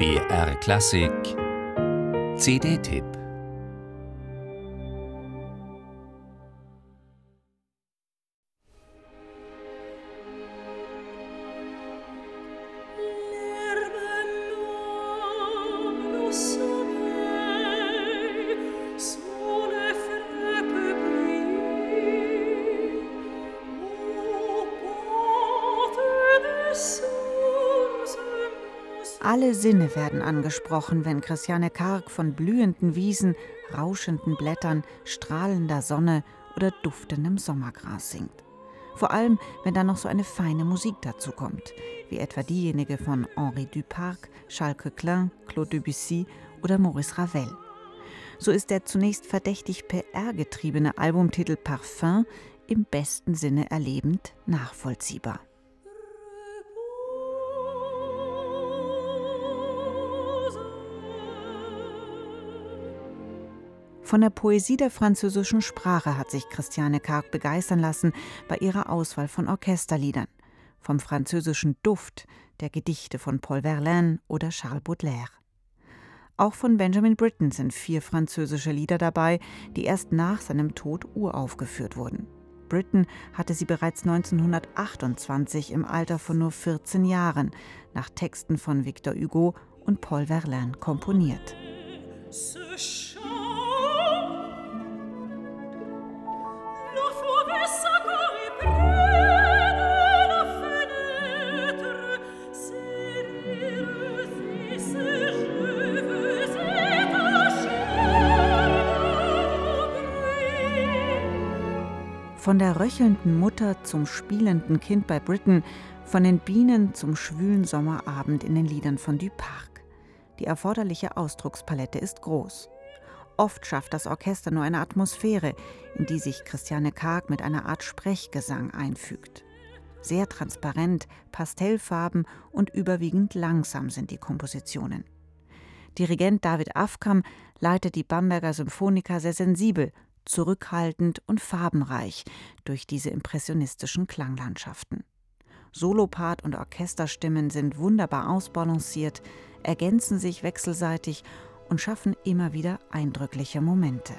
BR Klassik. CD-Tipp Alle Sinne werden angesprochen, wenn Christiane Karg von blühenden Wiesen, rauschenden Blättern, strahlender Sonne oder duftendem Sommergras singt. Vor allem, wenn da noch so eine feine Musik dazu kommt, wie etwa diejenige von Henri Duparc, Charles Coquelin, Claude Debussy oder Maurice Ravel. So ist der zunächst verdächtig PR-getriebene Albumtitel Parfum im besten Sinne erlebend nachvollziehbar. Von der Poesie der französischen Sprache hat sich Christiane Karg begeistern lassen bei ihrer Auswahl von Orchesterliedern. Vom französischen Duft der Gedichte von Paul Verlaine oder Charles Baudelaire. Auch von Benjamin Britten sind vier französische Lieder dabei, die erst nach seinem Tod uraufgeführt wurden. Britten hatte sie bereits 1928 im Alter von nur 14 Jahren nach Texten von Victor Hugo und Paul Verlaine komponiert. Von der röchelnden Mutter zum spielenden Kind bei Britten, von den Bienen zum schwülen Sommerabend in den Liedern von Duparc. Die erforderliche Ausdruckspalette ist groß. Oft schafft das Orchester nur eine Atmosphäre, in die sich Christiane Karg mit einer Art Sprechgesang einfügt. Sehr transparent, Pastellfarben und überwiegend langsam sind die Kompositionen. Dirigent David Afkam leitet die Bamberger Symphoniker sehr sensibel zurückhaltend und farbenreich durch diese impressionistischen Klanglandschaften. Solopart und Orchesterstimmen sind wunderbar ausbalanciert, ergänzen sich wechselseitig und schaffen immer wieder eindrückliche Momente.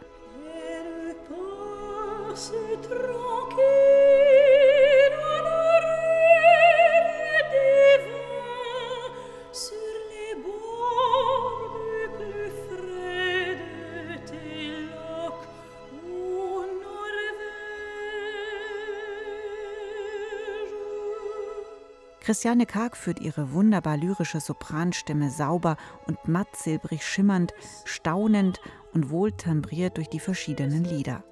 Christiane Karg führt ihre wunderbar lyrische Sopranstimme sauber und matt silbrig schimmernd, staunend und wohltembriert durch die verschiedenen Lieder.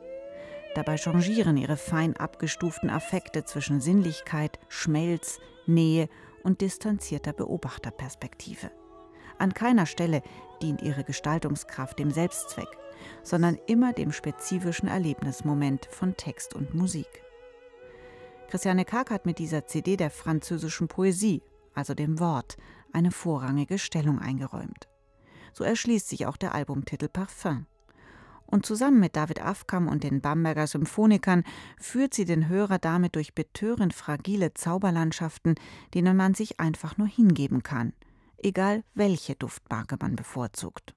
Dabei changieren ihre fein abgestuften Affekte zwischen Sinnlichkeit, Schmelz, Nähe und distanzierter Beobachterperspektive. An keiner Stelle dient ihre Gestaltungskraft dem Selbstzweck, sondern immer dem spezifischen Erlebnismoment von Text und Musik. Christiane Karg hat mit dieser CD der französischen Poesie, also dem Wort, eine vorrangige Stellung eingeräumt. So erschließt sich auch der Albumtitel Parfum. Und zusammen mit David Afkam und den Bamberger Symphonikern führt sie den Hörer damit durch betörend fragile Zauberlandschaften, denen man sich einfach nur hingeben kann, egal welche Duftmarke man bevorzugt.